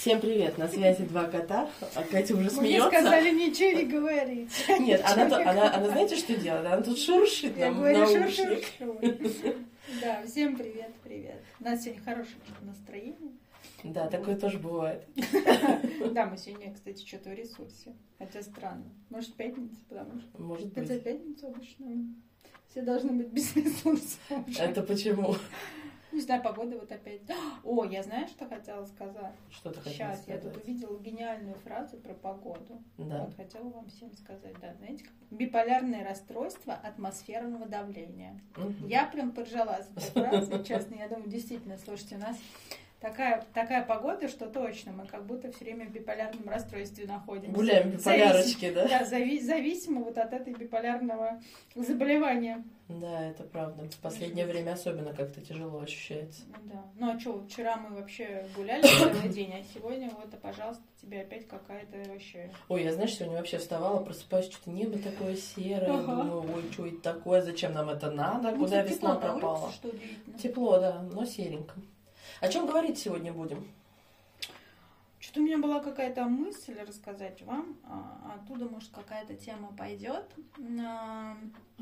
Всем привет, на связи два кота. А Катя уже Мне смеется. сказали ничего не говорить. Нет, она, она, она знаете, что делает? Она тут шуршит Я нам говорю, шур, наушник. шур, шур. Да, всем привет, привет. У нас сегодня хорошее настроение. Да, такое тоже бывает. Да, мы сегодня, кстати, что-то в ресурсе. Хотя странно. Может, пятница, потому что... Может Хотя быть. пятница обычно все должны быть без ресурсов. уже. Это почему? Не знаю, погода вот опять. О, я знаю, что хотела сказать. Что ты хотела Сейчас, я тут увидела гениальную фразу про погоду. Да. Вот хотела вам всем сказать, да, знаете, как? биполярное расстройство атмосферного давления. Мгм. Я прям поржала с этой фразой, честно, я думаю, действительно, слушайте, у нас такая, такая погода, что точно, мы как будто все время в биполярном расстройстве находимся. Гуляем по полярочке, да? Да, зави- зависимо вот от этой биполярного заболевания. Да, это правда. В последнее время особенно как-то тяжело ощущается. Ну Да. Ну а что, вчера мы вообще гуляли целый день, а сегодня вот, а, пожалуйста, тебе опять какая-то вообще... Ой, я, знаешь, сегодня вообще вставала, просыпаюсь, что-то небо такое серое. Ага. Думаю, ой, что это такое, зачем нам это надо, Ну, куда весна на улице, пропала. что. Тепло, да, но серенько. О чем говорить сегодня будем? Что-то у меня была какая-то мысль рассказать вам, а, оттуда, может, какая-то тема пойдет. А,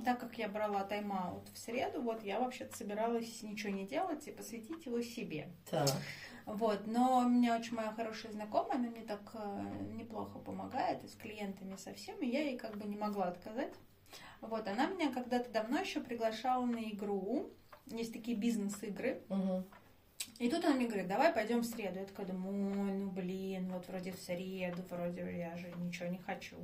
Так как я брала тайм-аут в среду, вот я вообще-то собиралась ничего не делать и посвятить его себе. Так. Вот, но у меня очень моя хорошая знакомая, она мне так э, неплохо помогает и с клиентами со всем, и я ей как бы не могла отказать. Вот, она меня когда-то давно еще приглашала на игру. Есть такие бизнес-игры. Мгм. И тут она мне говорит, давай пойдем в среду. Я такая думаю, ой, ну блин, вот вроде в среду, вроде я же ничего не хочу.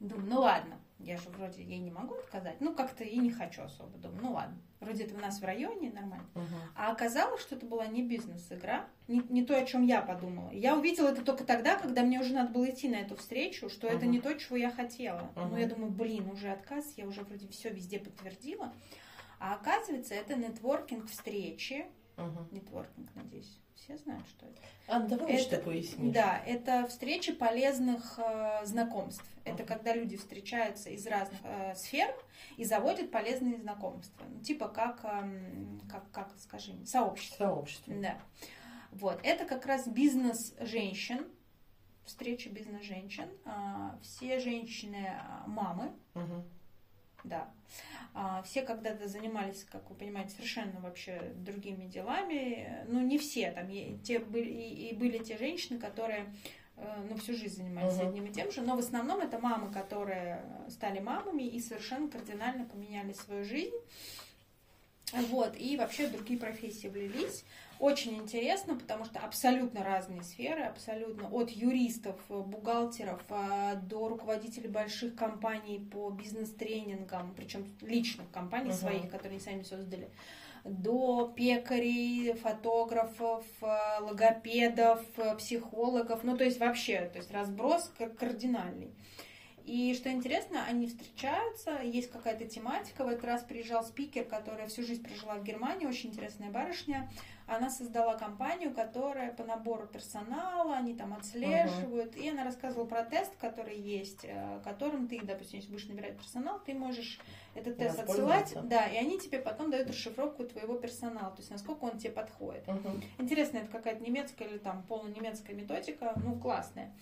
Думаю, ну ладно, я же вроде ей не могу отказать. Ну, как-то и не хочу особо. Думаю, ну ладно, вроде это у нас в районе, нормально. Мгм. А оказалось, что это была не бизнес-игра, не, не то, о чем я подумала. Я увидела это только тогда, когда мне уже надо было идти на эту встречу, что это Мгм. не то, чего я хотела. Ну, Мгм. я думаю, блин, уже отказ, я уже вроде все везде подтвердила. А оказывается, это нетворкинг встречи. Мгм. Нетворкинг, надеюсь, все знают, что это. А давай Это- что пояснишь. Да, это встречи полезных э, знакомств. Это Мгм. когда люди встречаются из разных э, сфер и заводят полезные знакомства. Ну, типа как, эм, как, как скажи, сообщество. Сообщество. Да. Вот. Это как раз бизнес женщин, встреча бизнес женщин. А, Все женщины а, мамы, Мгм. Да. А, Все когда-то занимались, как вы понимаете, совершенно вообще другими делами. Ну, не все. Там те были, и и были те женщины, которые э, ну, всю жизнь занимались Мгм. одним и тем же. Но в основном это мамы, которые стали мамами и совершенно кардинально поменяли свою жизнь. Вот, и вообще другие профессии влились. Очень интересно, потому что абсолютно разные сферы, абсолютно от юристов, э, бухгалтеров э, до руководителей больших компаний по бизнес-тренингам, причем личных компаний Мгм. своих, которые они сами создали, до пекарей, фотографов, э, логопедов, психологов, ну то есть вообще, то есть разброс кардинальный. И что интересно, они встречаются, есть какая-то тематика. В этот раз приезжал спикер, которая всю жизнь прожила в Германии, очень интересная барышня. Она создала компанию, которая по набору персонала, они там отслеживают. И она рассказывала про тест, который есть, э, которым ты, допустим, если будешь набирать персонал, ты можешь этот тест отсылать. Да, и они тебе потом дают расшифровку твоего персонала, то есть насколько он тебе подходит. Мгм. Интересно, это какая-то немецкая или там полунемецкая методика, ну, классная.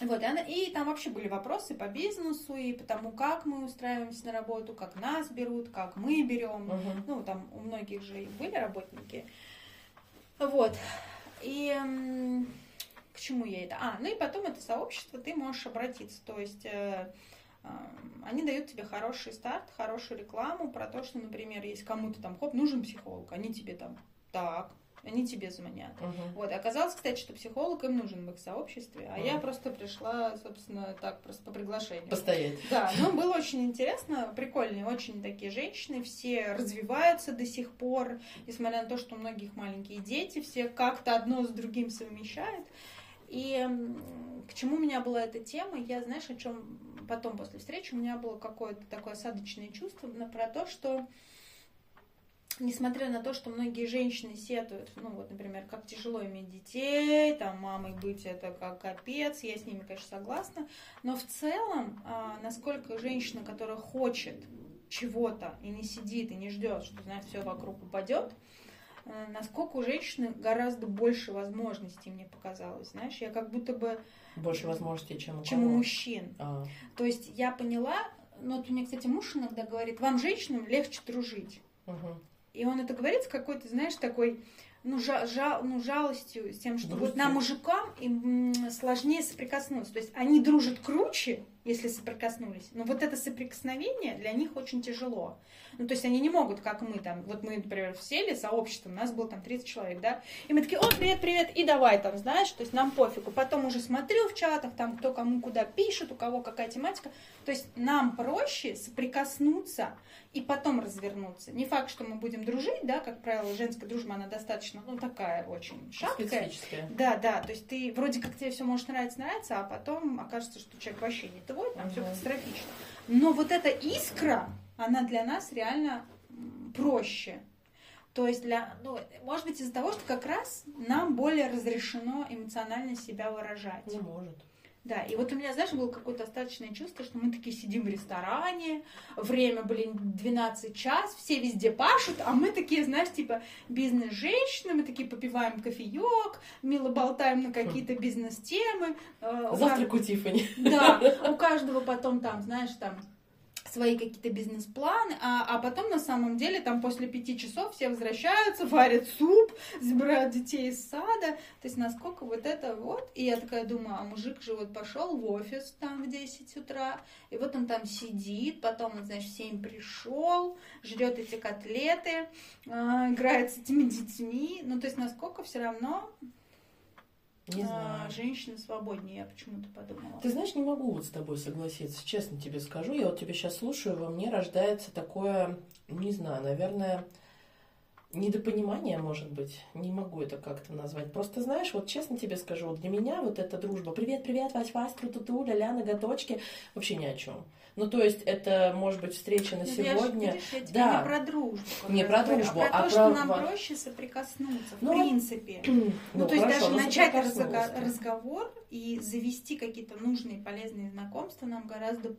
Вот, и, она- и там вообще были вопросы по бизнесу и по тому, как мы устраиваемся на работу, как нас берут, как мы берем. Мгм. Ну, там у многих же и были работники. Вот. И к чему я это? А, ну и потом это сообщество, ты можешь обратиться. То есть э, э, они дают тебе хороший старт, хорошую рекламу про то, что, например, если кому-то там, хоп, нужен психолог, они тебе там, так, они тебе звонят. Мгм. Вот, оказалось, кстати, что психолог им нужен в их сообществе, а я Мгм. просто пришла, собственно, так, просто по приглашению. Постоять. Да, но было очень интересно, прикольные, очень такие женщины, все развиваются до сих пор, несмотря на то, что у многих маленькие дети, все как-то одно с другим совмещают. И к чему у меня была эта тема, я, знаешь, о чем потом после встречи у меня было какое-то такое осадочное чувство про то, что несмотря на то, что многие женщины сетуют, ну вот, например, как тяжело иметь детей, там, мамой быть это как капец, я с ними, конечно, согласна, но в целом, а, насколько женщина, которая хочет чего-то и не сидит и не ждет, что, знаешь, все вокруг упадет, э, насколько у женщины гораздо больше возможностей, мне показалось. Знаешь, я как будто бы... Больше возможностей, чем у Чем у мужчин. А, То есть я поняла, ну вот меня, кстати, муж иногда говорит, вам, женщинам, легче дружить. мгм. И он это говорит с какой-то, знаешь, такой, ну, жа- жа- ну жалостью, с тем, что вот Грустью. нам, мужикам, им сложнее соприкоснуться. То есть они дружат круче, если соприкоснулись, но вот это соприкосновение для них очень тяжело. Ну, то есть они не могут, как мы там, вот мы, например, сели сообществом, у нас было там 30 человек, да, и мы такие, о, привет, привет, и давай там, знаешь, то есть нам пофигу. Потом уже смотрю в чатах, там, кто кому куда пишет, у кого какая тематика. То есть нам проще соприкоснуться и потом развернуться. Не факт, что мы будем дружить, да, как правило, женская дружба, она достаточно, ну, такая очень шаткая. Да, да, то есть ты вроде как тебе все может нравиться, нравится, а потом окажется, что человек вообще не твой, там все катастрофично. Но вот эта искра, она для нас реально проще. То есть для, ну, может быть, из-за того, что как раз нам более разрешено эмоционально себя выражать. Не может. Да, и вот у меня, знаешь, было какое-то остаточное чувство, что мы такие сидим в ресторане, время, блин, 12 час, все везде пашут, а мы такие, знаешь, типа бизнес-женщины, мы такие попиваем кофеек, мило болтаем на какие-то бизнес-темы. э, Завтрак у Тиффани. да, у каждого потом там, знаешь, там свои какие-то бизнес-планы, а, а потом на самом деле там после пяти часов все возвращаются, варят суп, забирают детей из сада. То есть насколько вот это вот. И я такая думаю, а мужик же вот пошел в офис там в 10 утра, и вот он там сидит, потом, он, значит, в 7 пришел, жрет эти котлеты, а, играет с этими детьми. Ну, то есть насколько все равно Не а, знаю. женщины свободнее, я почему-то подумала. Ты знаешь, не могу вот с тобой согласиться, честно тебе скажу. Я вот тебя сейчас слушаю, во мне рождается такое, не знаю, наверное, недопонимание, может быть. Не могу это как-то назвать. Просто, знаешь, вот честно тебе скажу, вот для меня вот эта дружба, привет, привет, Вась, Вась, тру-ту-ту, ля-ля, ноготочки, вообще ни о чем. Ну, то есть, это может быть встреча на Ну, я ж, сегодня. видишь, я тебе да. не про дружбу. Не про дружбу, а про а то, про что нам проще соприкоснуться, в Ну, принципе. Ну, то есть хорошо, даже ну, начать разговор и завести какие-то нужные полезные знакомства нам гораздо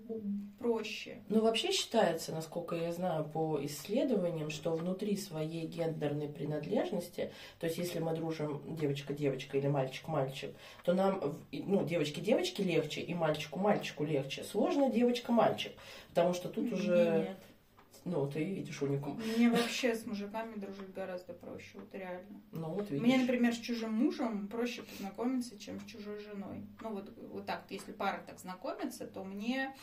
проще. Ну, вообще считается, насколько я знаю по исследованиям, что внутри своей гендерной принадлежности, то есть если мы дружим девочка-девочка или мальчик-мальчик, то нам, ну, девочке-девочке легче и мальчику-мальчику легче. Сложно девочка-мальчик, потому что тут Мне уже, нет. ну, ты видишь уникум. Мне вообще с мужиками дружить гораздо проще, вот реально. Ну, вот видишь. Мне, например, с чужим мужем проще познакомиться, чем с чужой женой. Ну вот, вот так, если пара так знакомится, то мне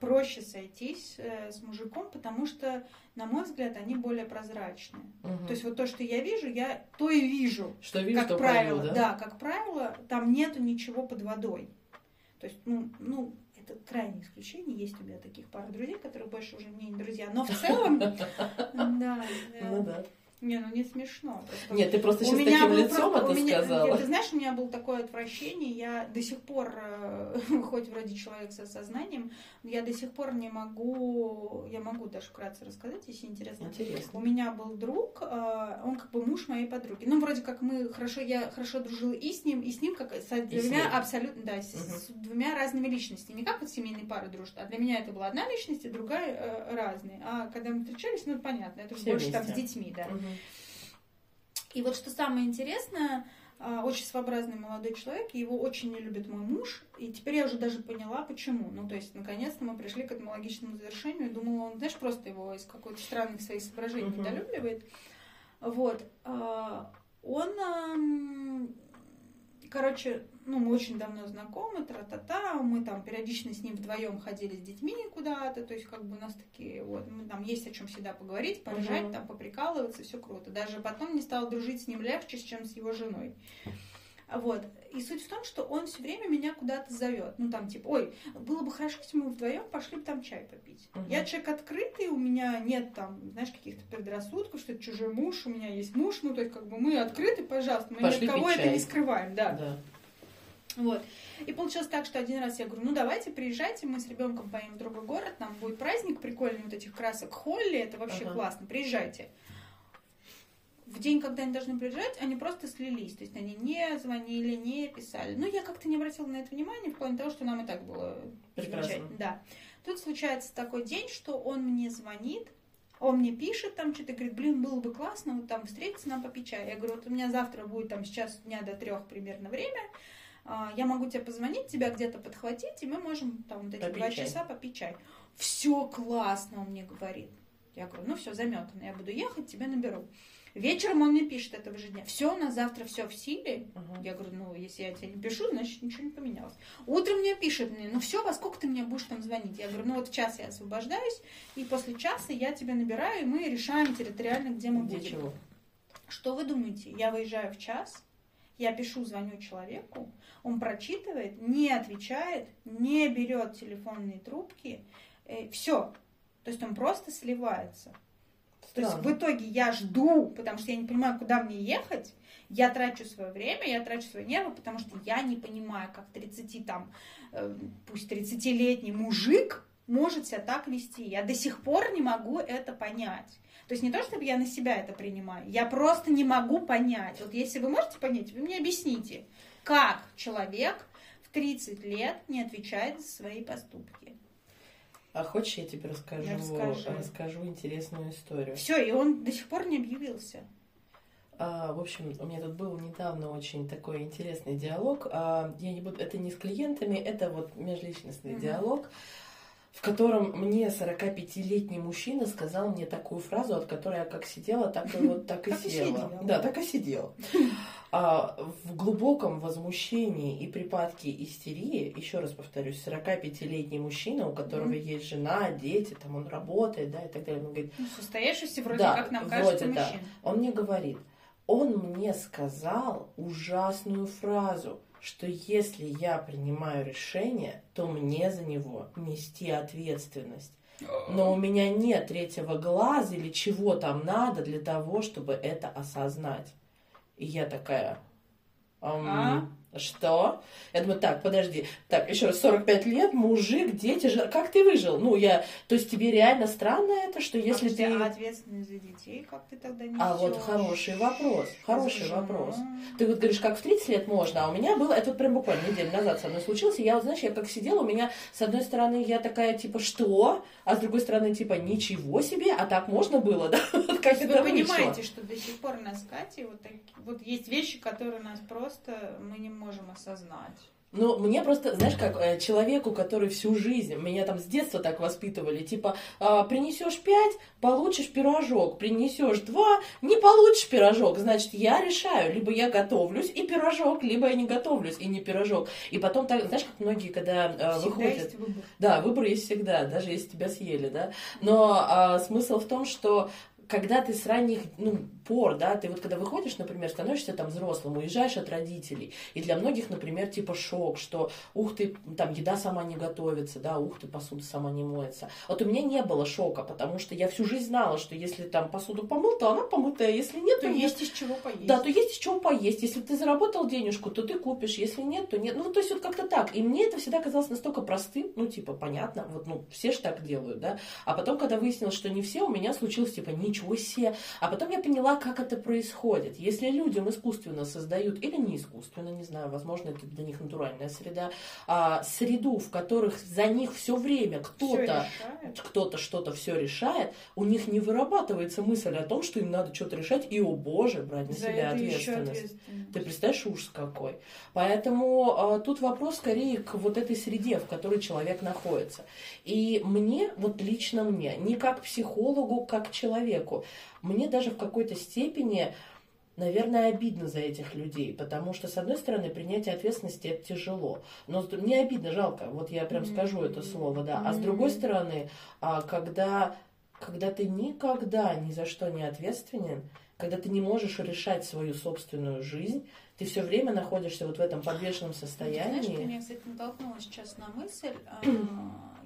проще сойтись э, с мужиком, потому что, на мой взгляд, они более прозрачные. Мгм. То есть вот то, что я вижу, я то и вижу. что вижу, как то правило, пою, да? как правило, там нету ничего под водой. То есть, ну, ну, это крайнее исключение. Есть у меня таких пара друзей, которые больше уже мне не друзья. Но в целом, да, Ну да. Не, ну не смешно. Просто Нет, ты просто у сейчас таким был лицом у это меня- сказала. Ты знаешь, у меня было такое отвращение, я до сих пор, э, хоть вроде человек со сознанием, но я до сих пор не могу, я могу даже вкратце рассказать, если интересно. У Интересно. меня был друг, э, он как бы муж моей подруги. Ну, вроде как мы хорошо, я хорошо дружила и с ним, и с ним, как с двумя абсолютно, да, с, с двумя разными личностями. Не как вот семейные пары дружат, а для меня это была одна личность, и другая э, разные. А когда мы встречались, ну, понятно, это Все больше там с вместе. детьми, да. Мгм. И вот что самое интересное, а, очень своеобразный молодой человек, его очень не любит мой муж, и теперь я уже даже поняла, почему. Ну, то есть, наконец-то мы пришли к этому логичному завершению. Думала, он, знаешь, просто его из какой-то странных своих соображений Мгм. недолюбливает. Вот. а, Он, короче, ну, мы очень давно знакомы, тра-та-та, мы там периодично с ним вдвоем ходили с детьми куда-то, то есть как бы у нас такие, вот, мы, там есть о чем всегда поговорить, поржать, Мгм. там, поприкалываться, все круто. Даже потом не стала дружить с ним легче, чем с его женой. Вот. И суть в том, что он все время меня куда-то зовет. Ну, там, типа, ой, было бы хорошо, если мы вдвоем пошли бы там чай попить. Мгм. Я человек открытый, у меня нет там, знаешь, каких-то предрассудков, что это чужой муж, у меня есть муж, ну, то есть, как бы мы открыты, пожалуйста, мы Пошли ни от кого пить это чай. не скрываем, да. Да. Вот. И получилось так, что один раз я говорю, ну давайте приезжайте, мы с ребенком поедем в другой город, там будет праздник прикольный, вот этих красок Холли, это вообще Ага. классно, приезжайте. В день, когда они должны приезжать, они просто слились, то есть они не звонили, не писали. Ну, я как-то не обратила на это внимания, в плане того, что нам и так было Прекрасно. замечательно. Да. Тут случается такой день, что он мне звонит, Он мне пишет там что-то, говорит, блин, было бы классно вот там встретиться, нам попить чай. Я говорю, вот у меня завтра будет там сейчас дня до трех примерно время, я могу тебе позвонить, тебя где-то подхватить, и мы можем там вот эти Попить два чай. часа попить чай. Все классно, он мне говорит. Я говорю, ну все, заметано, я буду ехать, тебя наберу. Вечером он мне пишет этого же дня. Все, у нас завтра все в силе. Ага. Я говорю, ну, если я тебе не пишу, значит, ничего не поменялось. Утром мне пишет мне, ну все, во сколько ты мне будешь там звонить? Я говорю, ну вот в час я освобождаюсь, и после часа я тебя набираю, и мы решаем территориально, где мы Где будем. чего? Что вы думаете? Я выезжаю в час, я пишу, звоню человеку, он прочитывает, не отвечает, не берет телефонные трубки, все. То есть он просто сливается. То есть в Странно. итоге я жду, потому что я не понимаю, куда мне ехать. Я трачу свое время, я трачу свои нервы, потому что я не понимаю, как 30 там, э, пусть 30-летний мужик может себя так вести. Я до сих пор не могу это понять. То есть не то, чтобы я на себя это принимаю, я просто не могу понять. Вот если вы можете понять, вы мне объясните, как человек в 30 лет не отвечает за свои поступки. А хочешь, я тебе расскажу, Расскажи. расскажу интересную историю? Все, и он до сих пор не объявился. А, в общем, у меня тут был недавно очень такой интересный диалог. А, я не буду, это не с клиентами, это вот межличностный Мгм. диалог, в котором мне 45-летний мужчина сказал мне такую фразу, от которой я как сидела, так и вот так и села. сидела. Да, так и сидела. А, в глубоком возмущении и припадке истерии, еще раз повторюсь, 45-летний мужчина, у которого есть жена, дети, там он работает, да, и так далее, он говорит, Ну, состоявшийся вроде Да, как нам вроде кажется да. мужчина. Он мне говорит, он мне сказал ужасную фразу, что если я принимаю решение, то мне за него нести ответственность. Но у меня нет третьего глаза или чего там надо для того, чтобы это осознать. И я такая, «Ам, А? Что? Я думаю, так, подожди, так, еще раз, 45 лет, мужик, дети, жена, как ты выжил? Ну, я, то есть тебе реально странно это, что если Подожди, ты... а ответственность за детей как ты тогда несешь? А вот хороший вопрос, хороший За жену? вопрос. Ты вот говоришь, как в 30 лет можно, а у меня было, это вот прям буквально неделю назад со мной случилось, и я вот, знаешь, я как сидела, у меня, с одной стороны, я такая, типа, что? А с другой стороны, типа, ничего себе, а так можно было, да? Вот как Вы это вышло. понимаете, что до сих пор нас Катей вот, так- вот есть вещи, которые нас просто мы не можем осознать. Ну, мне просто, знаешь, как э, человеку, который всю жизнь, меня там с детства так воспитывали, типа, а, принесешь пять, получишь пирожок, принесешь два, не получишь пирожок, значит, я решаю, либо я готовлюсь и пирожок, либо я не готовлюсь и не пирожок. И потом, так, знаешь, как многие, когда э, Всегда выходят... есть выбор. Да, выбор есть всегда, даже если тебя съели, да. Но а, смысл в том, что когда ты с ранних ну, пор, да, ты вот когда выходишь, например, становишься там взрослым, уезжаешь от родителей, и для многих, например, типа шок, что ух ты, там еда сама не готовится, да, ух ты, посуда сама не моется. Вот у меня не было шока, потому что я всю жизнь знала, что если там посуду помыл, то она помытая, если нет, То то есть из чего поесть. Да, то есть из чего поесть. Если ты заработал денежку, то ты купишь. Если нет, то нет. Ну, то есть вот как-то так. И мне это всегда казалось настолько простым. Ну, типа, понятно. Вот, ну, все же так делают, да. А потом, когда выяснилось, что не все, у меня случилось, типа, ничего себе. А потом я поняла, как это происходит. Если людям искусственно создают, или не искусственно, не знаю, возможно, это для них натуральная среда, а, среду, в которых за них все время кто-то кто-то что-то все решает, у них не вырабатывается мысль о том, что им надо что-то решать, и, о боже, брать на За себя ответственность. ответственность. Ты представляешь, ужас какой. Поэтому а, тут вопрос скорее к вот этой среде, в которой человек находится. И мне, вот лично мне, не как психологу, как человеку, мне даже в какой-то степени наверное, обидно за этих людей, потому что, с одной стороны, принятие ответственности это тяжело, но мне обидно, жалко, вот я прям скажу это слово, да, а с другой стороны, а, когда, когда ты никогда ни за что не ответственен, когда ты не можешь решать свою собственную жизнь, ты все время находишься вот в этом подвешенном Знаешь, ты состоянии. меня, кстати, натолкнула сейчас на мысль. а,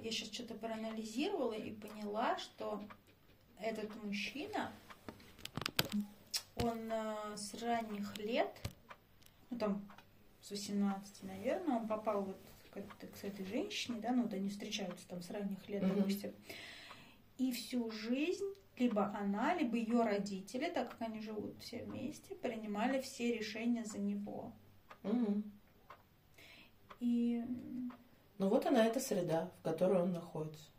Я сейчас что-то проанализировала и поняла, что этот мужчина, он а, с ранних лет, ну там с 18, наверное, он попал вот к, этой- женщине, да, ну вот они встречаются там с ранних лет, Мгм. допустим, и всю жизнь либо она, либо ее родители, так как они живут все вместе, принимали все решения за него. Мгм. И Ну вот она эта среда, в которой он находится.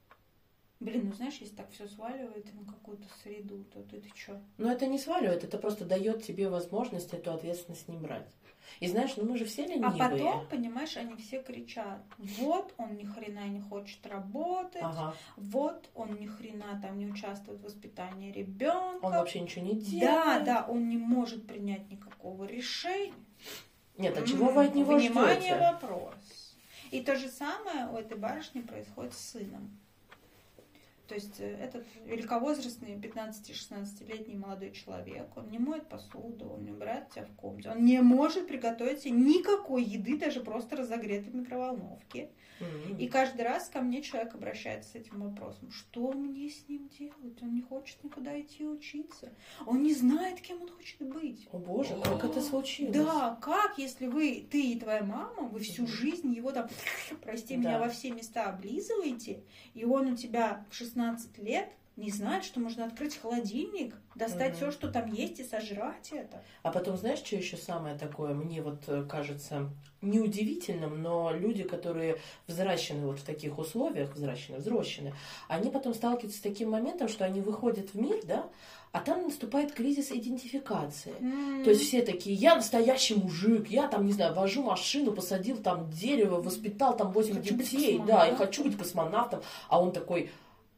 Блин, ну знаешь, если так все сваливает на какую-то среду, то ты, ты что? Но это не сваливает, это просто дает тебе возможность эту ответственность не брать. И знаешь, ну мы же все ленивые. А потом, понимаешь, они все кричат, вот он ни хрена не хочет работать, Ага. вот он ни хрена там не участвует в воспитании ребенка. Он вообще ничего не Да, делает. да, он не может принять никакого решения. Нет, а чего вы от него Внимание, ждете? вопрос. И то же самое у этой барышни происходит с сыном. То есть э, этот великовозрастный 15-16-летний молодой человек, он не моет посуду, он не убирает тебя в комнате, он не может приготовить никакой еды, даже просто разогретой в микроволновке. И каждый раз ко мне человек обращается с этим вопросом, что мне с ним делать? Он не хочет никуда идти учиться. Он не знает, кем он хочет быть. О боже, как это случилось? Да, как, если вы, ты и твоя мама, вы всю жизнь его там, прости меня, во все места облизываете, и он у тебя в 16 лет не знает, что можно открыть холодильник, достать Мгм. все, что там есть, и сожрать это. А потом, знаешь, что еще самое такое, мне вот э, кажется неудивительным, но люди, которые взращены вот в таких условиях, взращены, взрослены, они потом сталкиваются с таким моментом, что они выходят в мир, да, а там наступает кризис идентификации. То есть все такие, я настоящий мужик, я там, не знаю, вожу машину, посадил там дерево, воспитал там 8 Хочу детей, да, и хочу быть космонавтом. А он такой,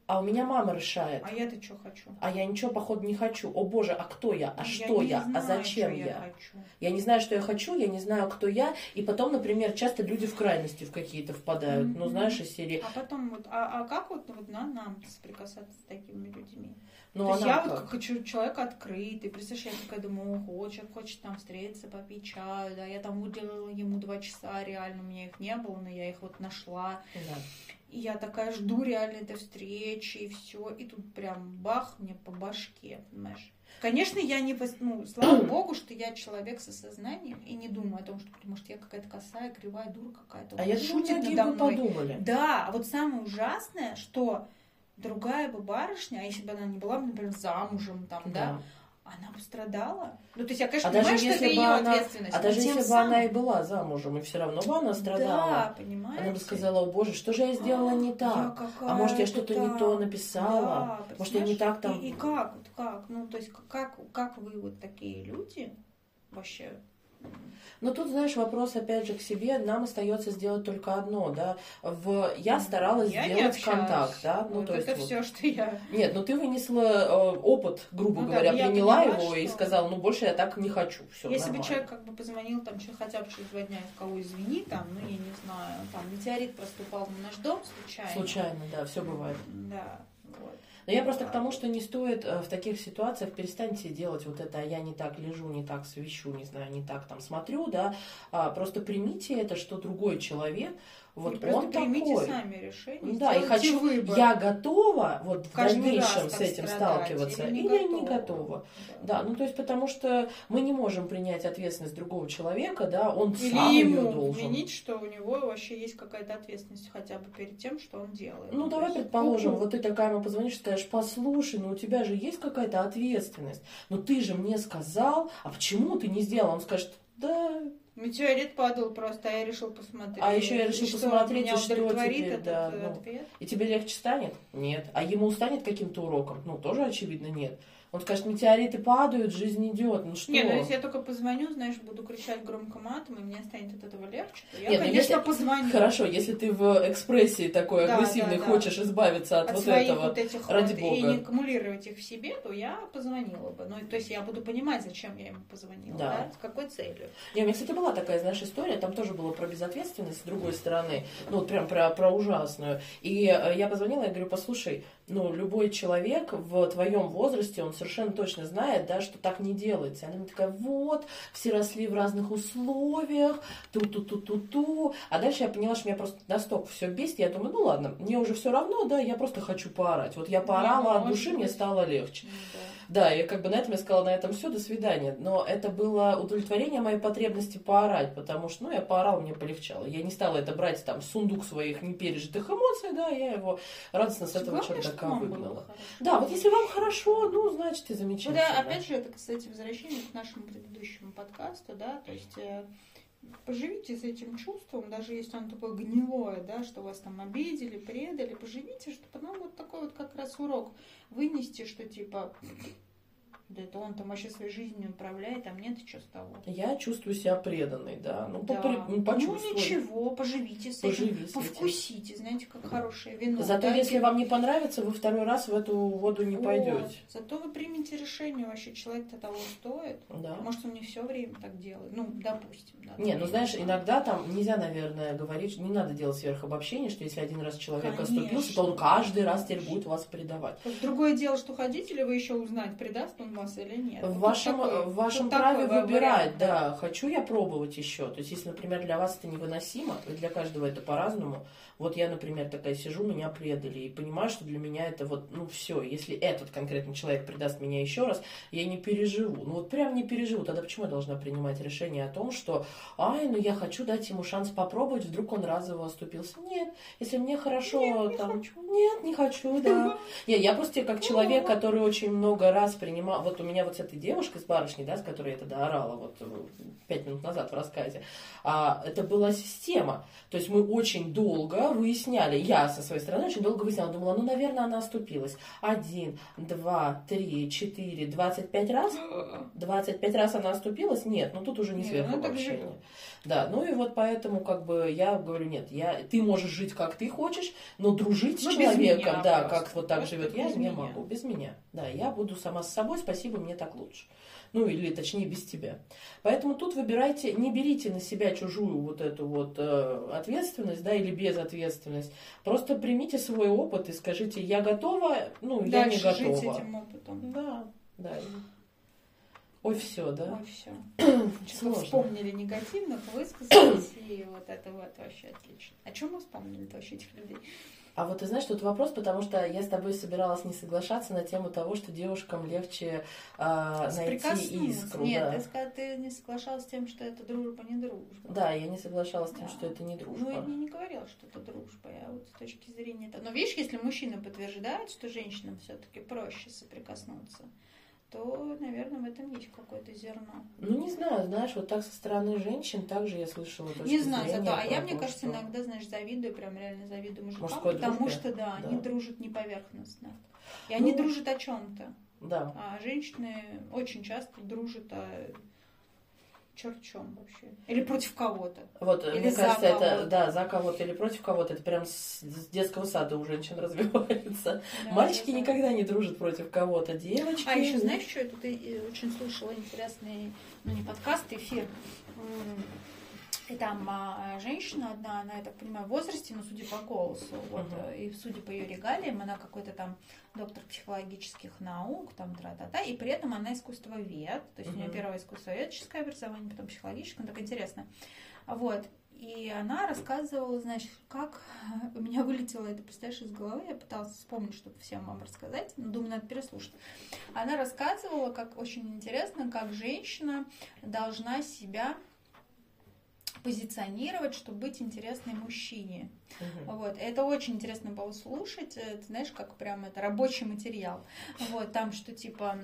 а у меня мама решает. А я-то что хочу? А я ничего, походу, не хочу. О боже, а кто я? А Я что я? знаю, а зачем что я? хочу. Я не знаю, что я хочу, я не знаю, кто я. И потом, например, часто люди в крайности в какие-то впадают. Ну, Мгм. знаешь, из серии. А потом вот, а, а как вот, вот на нам соприкасаться с такими людьми? Ну, То есть она я вот как? как хочу человек открытый, представляешь, я такая думаю, ого, человек хочет там встретиться, попить чаю, да, я там уделила ему два часа, реально у меня их не было, но я их вот нашла, Да. И я такая жду реально этой встречи, и все, и тут прям бах мне по башке, понимаешь? Конечно, я не, ну, слава богу, что я человек со сознанием и не думаю о том, что, может, я какая-то косая, кривая дура какая-то. А он я думаю, шутит многие надо мной. подумали. Да, а вот самое ужасное, что другая бы барышня, а если бы она не была, бы, например, замужем, там, да, она бы страдала. Ну, то есть я, конечно, А понимаю, что это бы ее она- ответственность. А даже если бы самым- она и была замужем, и все равно бы она страдала. Да, понимаете? Она бы сказала, о боже, что же я сделала не Я так? А может, я что-то не то написала? Да, Может, я не так там- И, и как, вот как? Ну, то есть, как, как вы вот такие люди вообще? Но тут, знаешь, вопрос опять же к себе. Нам остается сделать только одно, да. В... Я старалась Я сделать контакт, да. Ну, Вот то есть это вот. все, что я... Нет, ну ты вынесла э, опыт, грубо Ну да, говоря, я приняла поняла, его и что- сказала, ну больше я так не хочу. Все, Если бы человек как бы позвонил там че- хотя бы через два дня и кого извини, там, ну, я не знаю, там, метеорит проступал на наш дом случайно. Случайно, да, все бывает. Да, вот. Но я просто к тому, что не стоит э, в таких ситуациях перестаньте делать вот это, а я не так лежу, не так свищу, не знаю, не так там смотрю, да. А, просто примите это, что другой человек, вот И просто он примите такой. сами решение, Да, и хочу, выбор. я готова вот в дальнейшем с этим сталкиваться, или не или не готова. готова. Да, ну то есть потому что мы не можем принять ответственность другого человека, да, он Или сам ее должен. вменить, что у него вообще есть какая-то ответственность хотя бы перед тем, что он делает. Ну, То давай есть, предположим, ну, вот ты такая ему позвонишь, скажешь, послушай, ну у тебя же есть какая-то ответственность, но ты же мне сказал, а почему ты не сделал? Он скажет, да, Метеорит падал просто, а я решил посмотреть. А еще я решил что, посмотреть, меня и что теперь, да, э, ну. ответ? и тебе легче станет? Нет. А ему станет каким-то уроком? Ну, тоже очевидно нет. Он скажет, метеориты падают, жизнь идет, ну что? Не, ну если я только позвоню, знаешь, буду кричать громко матом, и мне станет от этого легче, то я, Нет, ну конечно, если- позвоню. Хорошо, если ты в экспрессии такой Да, агрессивной да, да. хочешь избавиться от, от вот своих этого, вот этих ради вот, бога. и не аккумулировать их в себе, то я позвонила бы. Ну, то есть я буду понимать, зачем я ему позвонила, Да. да, с какой целью. Не, у меня, кстати, была такая, знаешь, история, там тоже было про безответственность с другой стороны, ну, вот прям про, про ужасную. И э, я позвонила, я говорю, послушай, ну, любой человек в твоем возрасте, он совершенно точно знает, да, что так не делается. Она мне такая, вот, все росли в разных условиях, ту-ту-ту-ту-ту. А дальше я поняла, что меня просто настолько все бесит, я думаю, ну ладно, мне уже все равно, да, я просто хочу поорать. Вот я поорала от может души, мне быть. стало легче. Ну, да. Да, и как бы на этом я сказала, на этом все, до свидания. Но это было удовлетворение моей потребности поорать, потому что, ну, я поорала, мне полегчало. Я не стала это брать там сундук своих непережитых эмоций, да, я его радостно с этого чердака чтобы вам было выгнала. хорошо. Да, вот если вам хорошо, ну, значит, и замечательно. да, опять же, это, кстати, возвращение к нашему предыдущему подкасту, да, то есть э, поживите с этим чувством, даже если он такое гнилое, да, что вас там обидели, предали, поживите, что потом вот такой вот как раз урок вынести, что типа да это он там вообще своей жизнью управляет, а мне-то что с того? Я чувствую себя преданной, да. Ну, да. попри- ну, ну ничего, поживите с Поживи этим, с этим. повкусите, знаете, как хорошее вино. Зато да, если и- вам не понравится, вы второй раз в эту воду не Вот. пойдете. Зато вы примете решение, вообще человек-то того стоит. Да. Может, он не все время так делает. Ну, допустим. Да, Не, ну знаешь, иногда там нельзя, наверное, говорить, не надо делать сверхобобщение, что если один раз человек Конечно. оступился, то он каждый раз теперь будет вас предавать. Другое дело, что хотите ли вы еще узнать, предаст он вас или нет. В вашем, такой- в вашем праве выбирать, вариант, да, хочу я пробовать еще. То есть, если, например, для вас это невыносимо, и для каждого это по-разному, вот я, например, такая сижу, меня предали, и понимаю, что для меня это вот, ну все, если этот конкретный человек предаст меня еще раз, я не переживу. Ну вот прям не переживу. Тогда почему я должна принимать решение о том, что, ай, ну я хочу дать ему шанс попробовать, вдруг он разово оступился. Нет, если мне хорошо, Нет, не там, хочу. нет, не хочу, да. Не, я просто как человек, который очень много раз принимал, вот у меня вот с этой девушкой, с барышней, да, с которой я тогда орала, вот э, пять минут назад в рассказе, а, это была система. То есть мы очень долго выясняли, я со своей стороны очень долго выясняла, думала, ну, наверное, она оступилась. Один, два, три, четыре, двадцать пять раз. 25 раз она оступилась? Нет, ну тут уже не сверху ну так вообще. Да, ну и вот поэтому как бы я говорю, нет, я, ты можешь жить как ты хочешь, но дружить Ну, с человеком, меня да, просто. как вот так живет я, не могу, без меня. Да, я буду сама с собой, спасибо, мне так лучше. Ну или точнее без тебя. Поэтому тут выбирайте, не берите на себя чужую вот эту вот э, ответственность, да, или безответственность. Просто примите свой опыт и скажите, я готова, ну я не Дальше жить готова. этим опытом. Да, да. Ой, все, да. Ой, все. Что вспомнили негативных, высказались, и вот это вот вообще отлично. О чем мы вспомнили вообще этих людей? А вот ты знаешь, тут вопрос, потому что я с тобой собиралась не соглашаться на тему того, что девушкам легче а, найти искру. Нет, да. ты, сказала, ты не соглашалась с тем, что это дружба, не дружба. да, я не соглашалась с тем, Да. что это не дружба. Ну, я не, не говорила, что это дружба, я вот с точки зрения этого. Но видишь, если мужчина подтверждает, что женщинам все-таки проще соприкоснуться, то, наверное, в этом есть какое-то зерно. Ну, не знаю, знаешь, вот так со стороны женщин также я слышала Не знаю, зато, а я, мне кажется, что- иногда, знаешь, завидую, прям реально завидую мужикам, Мужской потому дружбе? что, да, Да. они дружат не поверхностно. И они Ну, дружат о чем-то. Да. А женщины очень часто дружат о черт чем вообще. Или против кого-то. Вот, Или мне кажется, это, да, за кого-то или против кого-то, это прям с, с детского сада у женщин развивается. Да, Мальчики да. никогда не дружат против кого-то, девочки... А еще знаешь, что я тут и очень слушала интересный, ну не подкаст, эфир. И там а, женщина одна, она, я так понимаю, в возрасте, но судя по голосу, вот, э, и судя по ее регалиям, она какой-то там доктор психологических наук, там тра-та-та, и при этом она искусствовед, то есть у нее первое искусствоведческое образование, потом психологическое, ну, так интересно. Вот. И она рассказывала, значит, как у меня вылетело это, представляешь, из головы. Я пыталась вспомнить, чтобы всем вам рассказать. Но думаю, надо переслушать. Она рассказывала, как очень интересно, как женщина должна себя позиционировать, чтобы быть интересной мужчине. Мгм. Вот. Это очень интересно было слушать. э, Ты знаешь, как прям это рабочий материал. Вот, там что типа...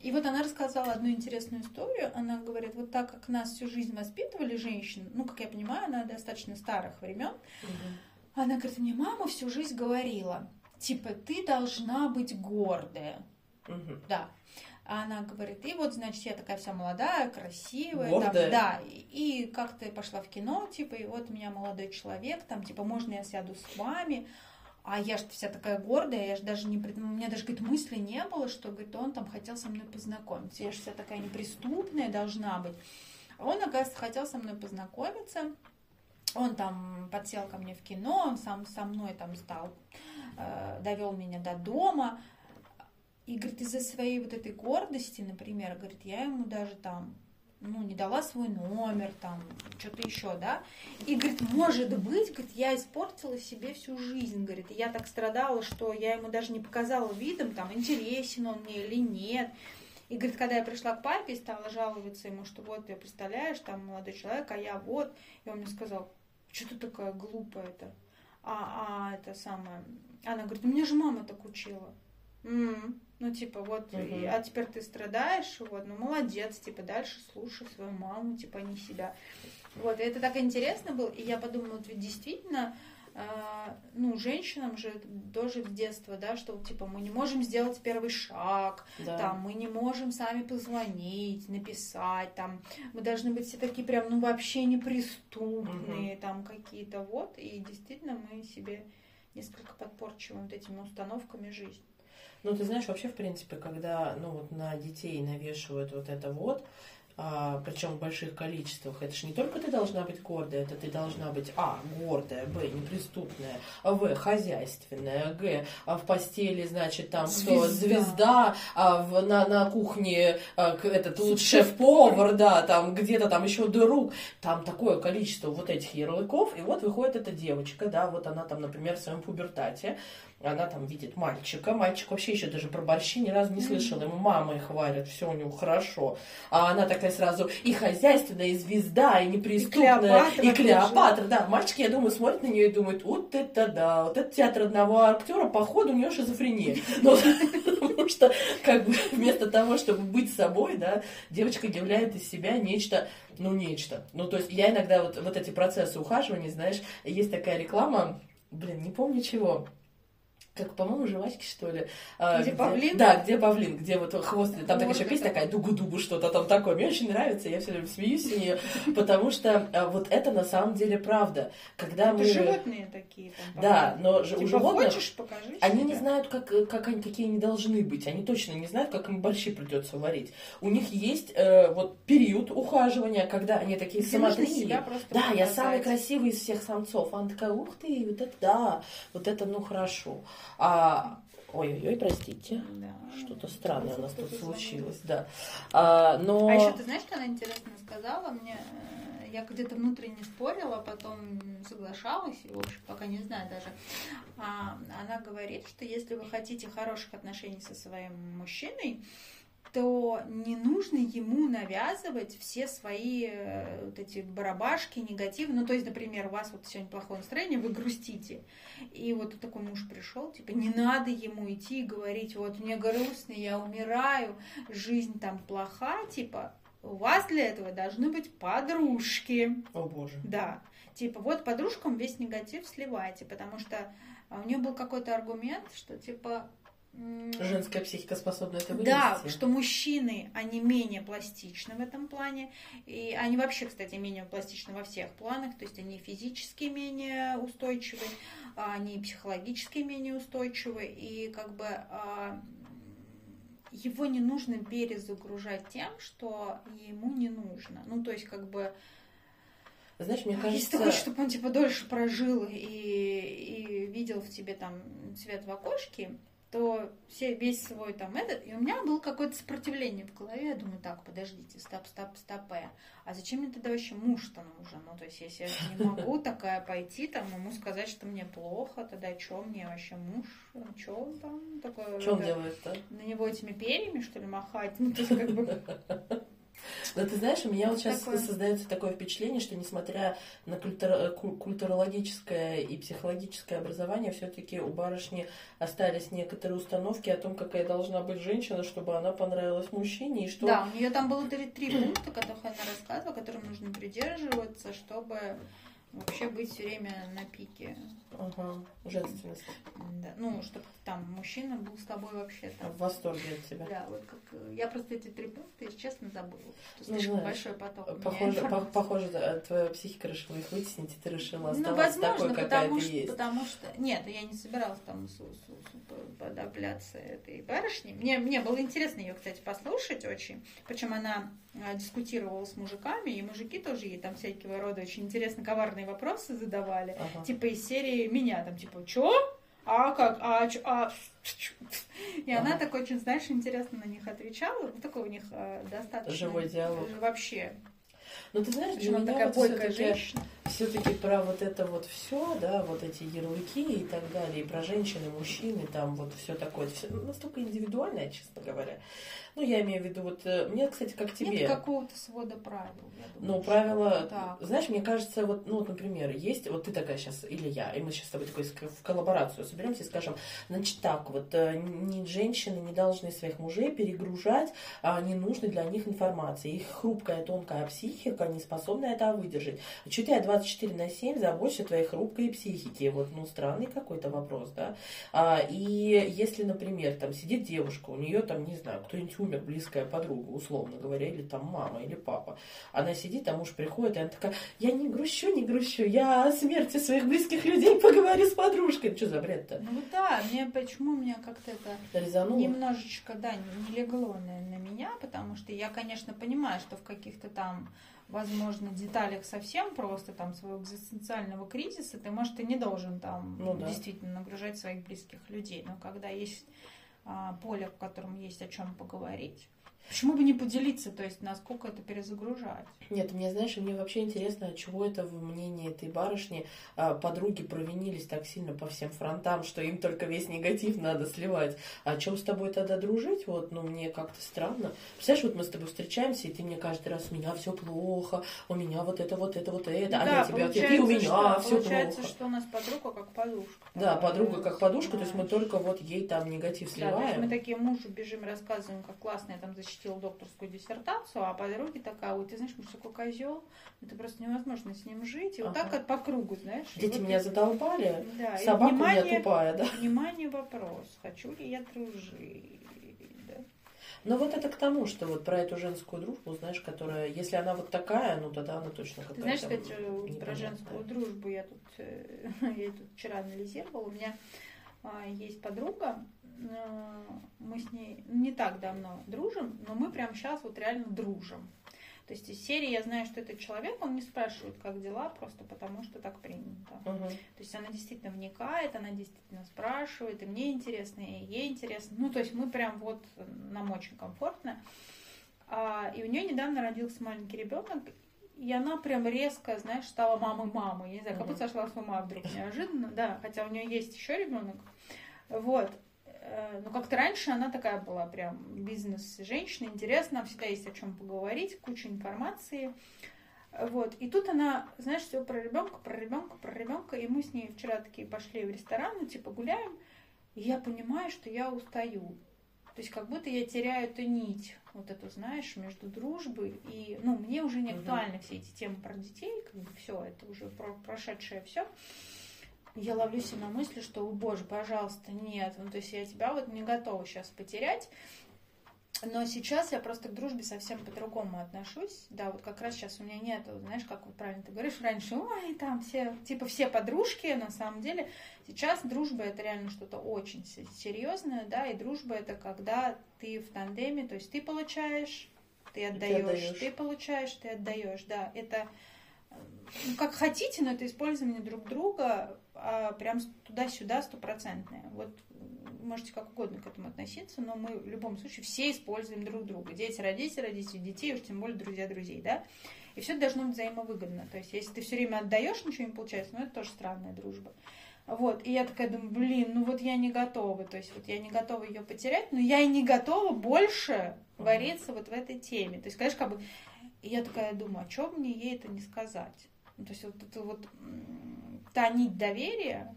И вот она рассказала одну интересную историю. Она говорит, вот так как нас всю жизнь воспитывали женщин, ну, как я понимаю, она достаточно старых времен, Мгм. она говорит, мне мама всю жизнь говорила, типа, ты должна быть гордая. Мгм. Да. А Она говорит, и вот, значит, я такая вся молодая, красивая. Гордая. Там, да, и, и как-то пошла в кино, типа, и вот у меня молодой человек, там, типа, можно я сяду с вами? А я же вся такая гордая, я же даже не... У меня даже, говорит, мысли не было, что, говорит, он там хотел со мной познакомиться. Я же вся такая неприступная должна быть. А Он, оказывается, хотел со мной познакомиться. Он там подсел ко мне в кино, он сам со мной там стал, э, довел меня до дома. И, говорит, из-за своей вот этой гордости, например, говорит, я ему даже там, ну, не дала свой номер, там, что-то еще, да. И, говорит, может быть, говорит, я испортила себе всю жизнь, говорит, и я так страдала, что я ему даже не показала видом, там, интересен он мне или нет. И, говорит, когда я пришла к папе и стала жаловаться ему, что вот, ты представляешь, там, молодой человек, а я вот, и он мне сказал, что ты такая глупая-то? А, а это самое... Она говорит, у меня же мама так учила. «М, Ну, типа, вот, Мгм. и- а теперь ты страдаешь, вот, ну, молодец, типа, дальше слушай свою маму, типа, не себя. Вот, и это так интересно было, и я подумала, вот ведь действительно, а, ну, женщинам же тоже с детства, да, что, типа, мы не можем сделать первый шаг, Да. там, мы не можем сами позвонить, написать, там, мы должны быть все такие прям, ну, вообще неприступные, там, какие-то, вот, и действительно мы себе несколько подпорчиваем вот этими установками жизнь. Ну, ты знаешь, вообще, в принципе, когда, ну, вот на детей навешивают вот это вот, причем в больших количествах, это же не только ты должна быть гордая, это ты должна быть, а, гордая, б, неприступная, в, хозяйственная, г, а в постели, значит, там, Звезда. звезда, а в, на, на кухне а, этот лучше Шеф-повар. да, там где-то там еще друг, там такое количество вот этих ярлыков, и вот выходит эта девочка, да, вот она там, например, в своем пубертате, она там видит мальчика, мальчик вообще еще даже про борщи ни разу не слышал, ему мама их варят, все у него хорошо, а она такая сразу и хозяйственная, и звезда, и неприступная, Клеопатра и. Клеопатра, да, мальчик, я думаю, смотрит на нее и думает, вот это да, вот это театр одного актера, походу у нее шизофрения, Ну, потому что как бы вместо того, чтобы быть собой, да, девочка являет из себя нечто, ну, нечто. Ну, то есть я иногда вот, вот эти процессы ухаживания, знаешь, есть такая реклама, блин, не помню чего, как, по-моему, жвачки, что ли. а, Где павлин? Да, где павлин, где вот хвост, там такая еще песня такая, дугу-дугу, что-то там такое. Мне очень нравится, я все время смеюсь с нее, потому что а, вот это на самом деле правда. Когда Это мы... животные такие. Там, Да, но ж- у Типа, животных... хочешь, покажи Они не знают, как, как они, какие они должны быть. Они точно не знают, как им борщи придется варить. У них есть э, вот период ухаживания, когда они такие Где просто Да, я самый красивый из всех самцов. Она такая, ух ты, вот это да, вот это ну хорошо. А, ой-ой-ой, простите. Да. Что-то странное у нас тут случилось, да. А, но... А еще ты знаешь, что она интересно сказала мне? Э, Я где-то внутренне спорила, потом соглашалась, и, в общем, пока не знаю даже. А, она говорит, что если вы хотите хороших отношений со своим мужчиной, то не нужно ему навязывать все свои э, вот эти барабашки, негативы. Ну, то есть, например, у вас вот сегодня плохое настроение, вы грустите. И вот такой муж пришел, типа, не надо ему идти и говорить, вот мне грустно, я умираю, жизнь там плоха, типа, у вас для этого должны быть подружки. О боже. Да. Типа, вот подружкам весь негатив сливайте, потому что а, у нее был какой-то аргумент, что типа... Женская психика способна это вывести. да, что мужчины, они менее пластичны в этом плане. И они вообще, кстати, менее пластичны во всех планах. То есть они физически менее устойчивы, а они психологически менее устойчивы. И как бы а, его не нужно перезагружать тем, что ему не нужно. Ну, то есть, как бы, Знаешь, мне если кажется... ты хочешь, чтобы он типа дольше прожил и, и видел в тебе там цвет в окошке, то все, весь свой там этот, и у меня было какое-то сопротивление в голове, я думаю, так, подождите, стоп, стоп, стоп, э, а зачем мне тогда вообще муж-то нужен? Ну, то есть, если я не могу такая пойти, там, ему сказать, что мне плохо, тогда что мне вообще муж, что он там такое? Что он делает-то? На него этими перьями, что ли, махать? Ну, то есть, как бы, Но ты знаешь, у меня вот сейчас Такое. создается такое впечатление, что несмотря на культура- ку- культурологическое и психологическое образование, все-таки у барышни остались некоторые установки о том, какая должна быть женщина, чтобы она понравилась мужчине, и что Да, у нее там было три, три пункта, которых она рассказывала, которым нужно придерживаться, чтобы вообще быть все время на пике. Ага, женственность Да, Ну, чтобы там мужчина был с тобой вообще там. в восторге от тебя. Да, вот как я просто эти три пункта, если честно, забыла. Что Ну, слишком знаешь, большой поток. Похоже, по- похоже, твоя психика решила их вытеснить, и ты решила Ну, оставаться возможно, такой, какая потому ты что, есть. потому что... Нет, я не собиралась там подавляться этой барышни. Мне, мне было интересно ее, кстати, послушать очень. Причем она а, дискутировала с мужиками, и мужики тоже ей там всякого рода очень интересно коварные вопросы задавали. Ага. Типа из серии меня, там типа, чё? А как? А, чё? а И она Ага. так очень, знаешь, интересно на них отвечала. Ну, такой у них э, достаточно... Живой диалог. Вообще. Ну, ты знаешь, для Причем она меня такая вот бойкая женщина. Все-таки про вот это вот все, да, вот эти ярлыки и так далее, и про женщин и мужчин, и там вот все такое, все настолько индивидуальное, честно говоря. Ну, я имею в виду, вот э, мне, кстати, как тебе. Нет какого-то свода правил. ну, правила, так. знаешь, мне кажется, вот, ну, вот, например, есть, вот ты такая сейчас, или я, и мы сейчас с тобой такой в коллаборацию соберемся и скажем, значит, так, вот, э, ни женщины не должны своих мужей перегружать а, ненужной для них информации. Их хрупкая, тонкая психика не способна это выдержать. Чуть я 24 на 7 забочусь о твоей хрупкой психике. Вот, ну, странный какой-то вопрос, да. А, и если, например, там сидит девушка, у нее там, не знаю, кто-нибудь умер, близкая подруга, условно говоря, или там мама, или папа. Она сидит, а муж приходит, и она такая, я не грущу, не грущу, я о смерти своих близких людей поговорю с подружкой. Что за бред-то? Ну да, мне почему меня как-то это Резануло? немножечко, да, не легло на, на меня, потому что я, конечно, понимаю, что в каких-то там возможно, деталях совсем просто там своего экзистенциального кризиса, ты, может, и не должен там ну, да. действительно нагружать своих близких людей. Но когда есть а, поле, в котором есть о чем поговорить. Почему бы не поделиться, то есть насколько это перезагружать? Нет, мне, знаешь, мне вообще интересно, от чего это в мнении этой барышни а, подруги провинились так сильно по всем фронтам, что им только весь негатив надо сливать. А о чем с тобой тогда дружить? Вот, ну, мне как-то странно. Представляешь, вот мы с тобой встречаемся, и ты мне каждый раз, у меня все плохо, у меня вот это, вот это, вот это, а да, я тебя и у меня что, все получается, плохо. что у нас подруга как подушка. Да, подруга как подушка, то есть мы только вот ей там негатив сливаем. Да, то есть мы такие мужу бежим, рассказываем, как классно я там защитила докторскую диссертацию, а подруге такая, ой, ты знаешь, муж такой козел, это просто невозможно с ним жить. И ага. вот так вот по кругу, знаешь. Дети вот меня это... задолбали, да, собака внимание, у меня тупая, да. Внимание, вопрос, хочу ли я дружить. Но вот это к тому, что вот про эту женскую дружбу, знаешь, которая, если она вот такая, ну тогда она точно какая-то. Знаешь, кстати, про женскую дружбу я тут, э, я тут вчера анализировала. У меня а, есть подруга, мы с ней не так давно дружим, но мы прямо сейчас вот реально дружим. То есть из серии я знаю, что этот человек, он не спрашивает, как дела, просто потому что так принято. Угу. То есть она действительно вникает, она действительно спрашивает, и мне интересно, и ей интересно. Ну, то есть мы прям вот, нам очень комфортно. А, и у нее недавно родился маленький ребенок, и она прям резко, знаешь, стала мамой мамы. Я не знаю, как будто сошла с ума вдруг неожиданно, да, хотя у нее есть еще ребенок. Вот. Э, ну, как-то раньше она такая была прям бизнес-женщина, интересно, всегда есть о чем поговорить, куча информации. Вот. И тут она, знаешь, все про ребенка, про ребенка, про ребенка. И мы с ней вчера такие пошли в ресторан, ну, типа гуляем. И я понимаю, что я устаю. То есть как будто я теряю эту нить, вот эту, знаешь, между дружбой и, ну, мне уже не актуальны все эти темы про детей, как бы все, это уже про прошедшее все я ловлю себя на мысли, что, о боже, пожалуйста, нет, ну, то есть я тебя вот не готова сейчас потерять, но сейчас я просто к дружбе совсем по-другому отношусь. Да, вот как раз сейчас у меня нет, знаешь, как вот правильно ты говоришь, раньше, ой, там все, типа все подружки, на самом деле. Сейчас дружба это реально что-то очень серьезное, да, и дружба это когда ты в тандеме, то есть ты получаешь, ты отдаешь, ты, ты получаешь, ты отдаешь, да, это ну, как хотите, но это использование друг друга а, прям туда-сюда стопроцентное. Вот можете как угодно к этому относиться, но мы в любом случае все используем друг друга. Дети, родители, родители, детей, уж тем более друзья, друзей, да? И все должно быть взаимовыгодно. То есть, если ты все время отдаешь, ничего не получается, ну это тоже странная дружба. Вот, и я такая думаю, блин, ну вот я не готова, то есть вот я не готова ее потерять, но я и не готова больше вариться вот в этой теме. То есть, конечно, как бы, и я такая думаю, а что мне ей это не сказать? Ну, то есть вот это вот та нить доверия,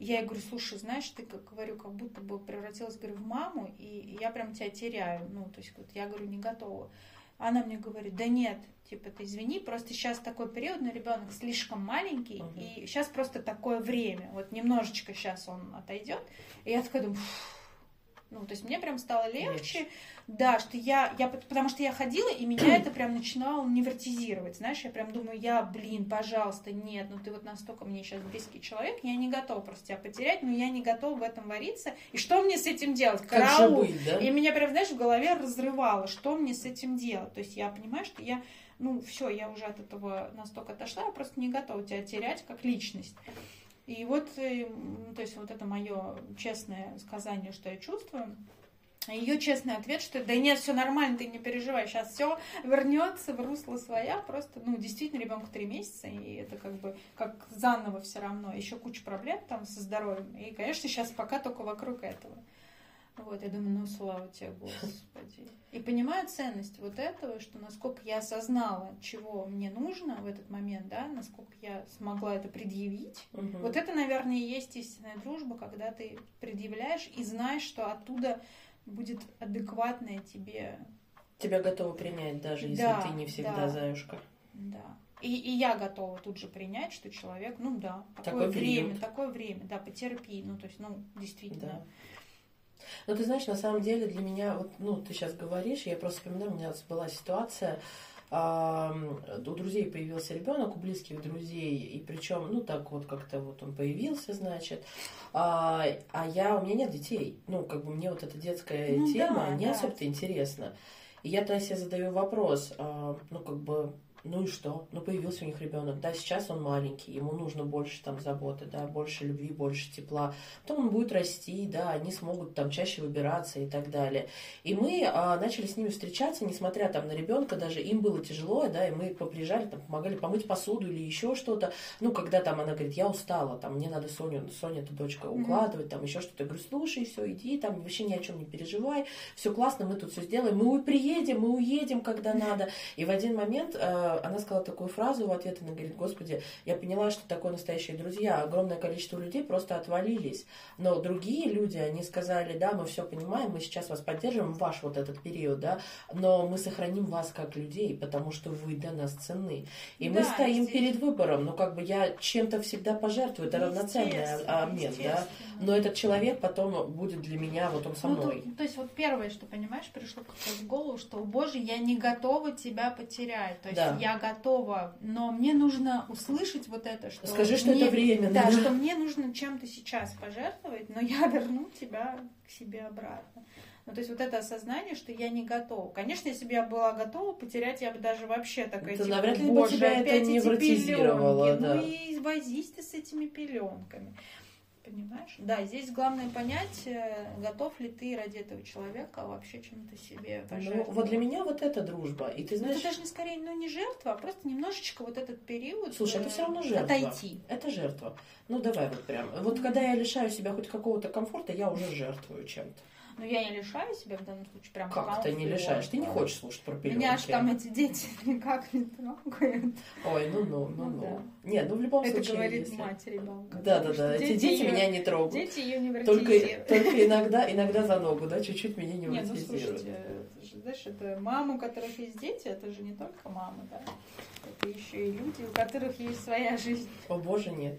я ей говорю, слушай, знаешь, ты, как говорю, как будто бы превратилась, говорю, в маму, и я прям тебя теряю. Ну, то есть вот я говорю, не готова. Она мне говорит, да нет, типа, ты извини, просто сейчас такой период, но ребенок слишком маленький, uh и сейчас просто такое время. Вот немножечко сейчас он отойдет. И я такая думаю, ну, то есть мне прям стало легче, легче. да, что я, я, потому что я ходила, и меня это прям начинало невротизировать, знаешь, я прям думаю, я, блин, пожалуйста, нет, ну ты вот настолько мне сейчас близкий человек, я не готова просто тебя потерять, но я не готова в этом вариться, и что мне с этим делать? Караул. Быть, да? И меня прям, знаешь, в голове разрывало, что мне с этим делать, то есть я понимаю, что я, ну, все, я уже от этого настолько отошла, я просто не готова тебя терять как личность. И вот, э, то есть вот это мое честное сказание, что я чувствую. Ее честный ответ, что да нет, все нормально, ты не переживай, сейчас все вернется в русло своя, просто, ну, действительно, ребенку три месяца, и это как бы как заново все равно, еще куча проблем там со здоровьем, и, конечно, сейчас пока только вокруг этого. Вот, я думаю, ну, слава тебе, Господи. И понимаю ценность вот этого, что насколько я осознала, чего мне нужно в этот момент, да, насколько я смогла это предъявить. Мгм. Вот это, наверное, и есть истинная дружба, когда ты предъявляешь и знаешь, что оттуда будет адекватное тебе, Тебя готовы принять, даже если Да, ты не всегда да. заюшка. да. И, и я готова тут же принять, что человек, ну да, такое Такой время, период. такое время, да, потерпи, ну то есть, ну, действительно. Да. Ну, ты знаешь, на самом деле для меня, вот, ну, ты сейчас говоришь, я просто вспоминаю, у меня была ситуация, у друзей появился ребенок, у близких друзей, и причем, ну, так вот как-то вот он появился, значит, а, а я, у меня нет детей, ну, как бы мне вот эта детская Ну тема да, не да. особо-то интересна. И я тогда себе задаю вопрос, а, ну, как бы, ну и что? Ну, появился у них ребенок, да, сейчас он маленький, ему нужно больше там заботы, да, больше любви, больше тепла. Потом он будет расти, да, они смогут там чаще выбираться и так далее. И мы а, начали с ними встречаться, несмотря там на ребенка, даже им было тяжело, да, и мы поприезжали, там, помогали помыть посуду или еще что-то. Ну, когда там она говорит, я устала, там, мне надо Соню, Соня, это дочка, укладывать, там, еще что-то. Я говорю, слушай, все, иди, там, вообще ни о чем не переживай, все классно, мы тут все сделаем, мы приедем, мы уедем, когда надо. И в один момент э, она сказала такую фразу в ответ, она говорит, господи, я поняла, что такое настоящие друзья, огромное количество людей просто отвалились, но другие люди, они сказали, да, мы все понимаем, мы сейчас вас поддерживаем, ваш вот этот период, да, но мы сохраним вас как людей, потому что вы для нас ценны. И мы Да, стоим здесь- перед выбором, ну, как бы я чем-то всегда пожертвую, это равноценный обмен, да, естественно. но этот человек потом будет для меня, вот он со Ну, то, мной. то есть вот первое, что понимаешь, пришло как-то в голову, что, боже, я не готова тебя потерять. То есть Да. я готова, но мне нужно услышать вот это, что Скажи, что мне- это временно. Да, что мне нужно чем-то сейчас пожертвовать, но я верну тебя к себе обратно. Ну, то есть вот это осознание, что я не готова. Конечно, если бы я была готова потерять, я бы даже вообще такая, Это типа, навряд ли боже, тебя это опять эти невротизировало, пеленки. да. Ну и возись ты с этими пеленками. Понимаешь? Да, здесь главное понять, э, готов ли ты ради этого человека вообще чем-то себе Ну, пожертвовать. вот для меня вот это дружба. И ты Ну, знаешь, это даже не скорее, ну, не жертва, а просто немножечко вот этот период Слушай, это э, все равно жертва. отойти. Это жертва. Ну давай вот прям. Вот когда я лишаю себя хоть какого-то комфорта, я уже жертвую чем-то. Но я не лишаю себя в данном случае прям Как ты не лишаешь? Ты не хочешь слушать про пеленки. Меня аж там эти дети никак не трогают. Ой, ну ну, ну Ну ну. да. Не, ну в любом Это случае. говорит если- мать ребенка. Да, да, да. Эти дети меня не трогают. Дети ее Только, невротизируют. только иногда, иногда за ногу, да, чуть-чуть меня не Нет, ну слушайте, это же, знаешь, это мамы, у которых есть дети, это же не только мамы, да. Это еще и люди, у которых есть своя жизнь. О боже, нет.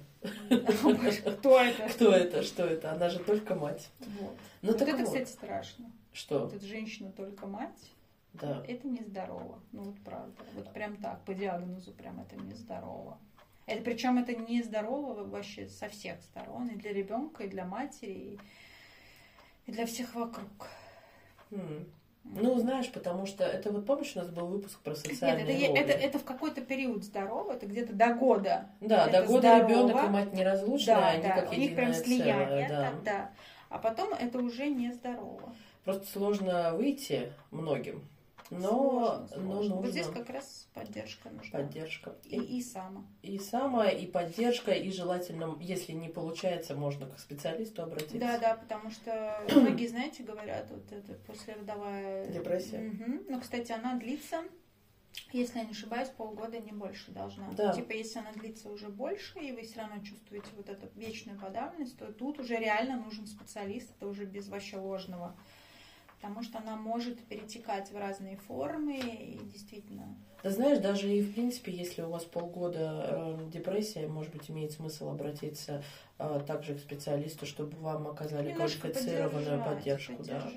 О, боже, Кто это? Кто это? Что это? Она же только мать. Вот. Ну Вот так это, вот. кстати, страшно. Что? Вот эта женщина только мать, Да. это нездорово. Ну вот правда. Вот прям так, по диагнозу прям это нездорово. Это причем это нездорово вообще со всех сторон. И для ребенка, и для матери, и, и для всех вокруг. М. Ну, знаешь, потому что это вот помнишь, у нас был выпуск про Нет, социальные это, е- роли? это, это в какой-то период здорово, это где-то до года. Да, это до года здорово. ребенок и мать неразлучные, да, они да, как у них прям слияние, целое, да, да. А потом это уже нездорово. Просто сложно выйти многим, но, Сложно, но сложно. нужно Вот здесь как раз поддержка нужна. поддержка. И, и сама. И самая, и поддержка, и желательно, если не получается, можно к специалисту обратиться. Да, да, потому что многие, знаете, говорят, вот это послеродовая Депрессия. Мгм. Ну, кстати, она длится, если я не ошибаюсь, полгода не больше должна. Да. Типа, если она длится уже больше, и вы все равно чувствуете вот эту вечную подавленность, то тут уже реально нужен специалист, это уже без вообще ложного. Потому что она может перетекать в разные формы, и действительно. Ты знаешь, даже и в принципе, если у вас полгода э, депрессия, может быть, имеет смысл обратиться э, также к специалисту, чтобы вам оказали немножко квалифицированную поддержку. Да.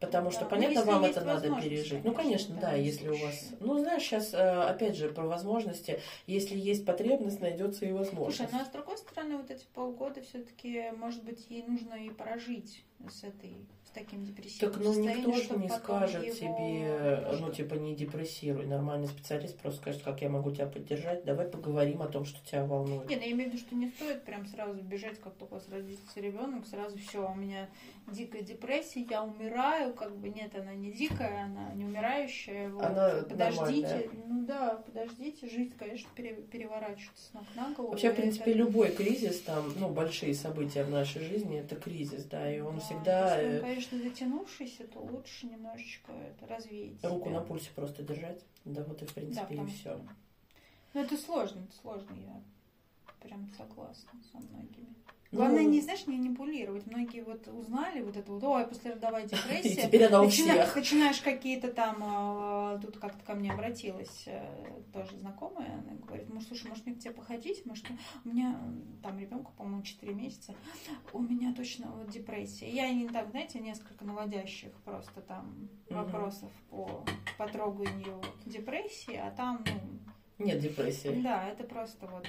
Потому Да. что, Ну, понятно, если вам это надо пережить. Ну, конечно, да, если у вас... Ну, знаешь, сейчас, опять же, про возможности. Если есть потребность, найдется и возможность. Слушай, ну а с другой стороны, вот эти полгода все-таки, может быть, ей нужно и прожить с этой, с таким депрессивным Так, ну никто же не скажет его- тебе, ну типа не депрессируй. Нормальный специалист просто скажет, как я могу тебя поддержать. Давай поговорим о том, что тебя волнует. Не, ну я имею в виду, что не стоит прям сразу бежать, как только у вас родится ребенок, сразу все, у меня дикая депрессия, я умираю, как бы нет, она не дикая, она не умирающая. Вот. Она подождите, нормальная. ну да, подождите, жизнь, конечно, пере- переворачивается с ног на голову. Вообще, в и принципе, это- любой кризис, там, ну, большие события в нашей жизни, это кризис, да, и он Да, всегда Если он, э, конечно, затянувшийся, то лучше немножечко это развеять. руку себя. на пульсе просто держать. Да, вот и, в Да, принципе, и потому все. Ну, это сложно, это сложно, я прям согласна со многими. Главное, Ну, не, знаешь, не манипулировать. Многие вот узнали вот это вот, ой, послеродовая И депрессия. теперь она у Начина- всех. Начинаешь какие-то там, э, тут как-то ко мне обратилась э, тоже знакомая, она говорит, ну, слушай, может мне к тебе походить? Может, у меня там ребенку, по-моему, 4 месяца, у меня точно вот депрессия. Я не так, знаете, несколько наводящих просто там вопросов по потроганию депрессии, а там, ну, Нет депрессии. да, это просто вот,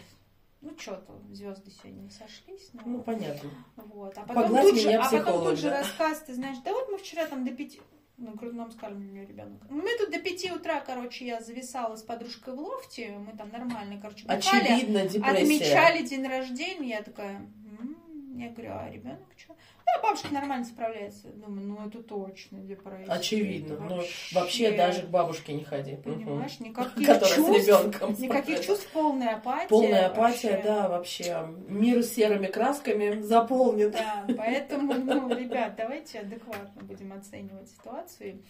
ну, что-то, звезды сегодня не сошлись. но- Ну, понятно. вот. А потом, Погладь тут же, меня, а потом тут же рассказ, ты знаешь, да вот мы вчера там до пяти, на грудном скармливании ребенка. Мы тут до пяти утра, короче, я зависала с подружкой в лофте, мы там нормально, короче, бухали, Очевидно, депрессия. отмечали день рождения, я такая, «М». я говорю, а ребенок что? Да, бабушка нормально справляется. Думаю, ну это точно депрессия. Очевидно. Это Ну, вообще даже к бабушке не ходи. Понимаешь, никаких Которая с чувств, ребенком. никаких чувств, полная апатия. Полная апатия, вообще. да, вообще. Мир серыми красками заполнен. Да, поэтому, ну, ребят, давайте адекватно будем оценивать ситуацию.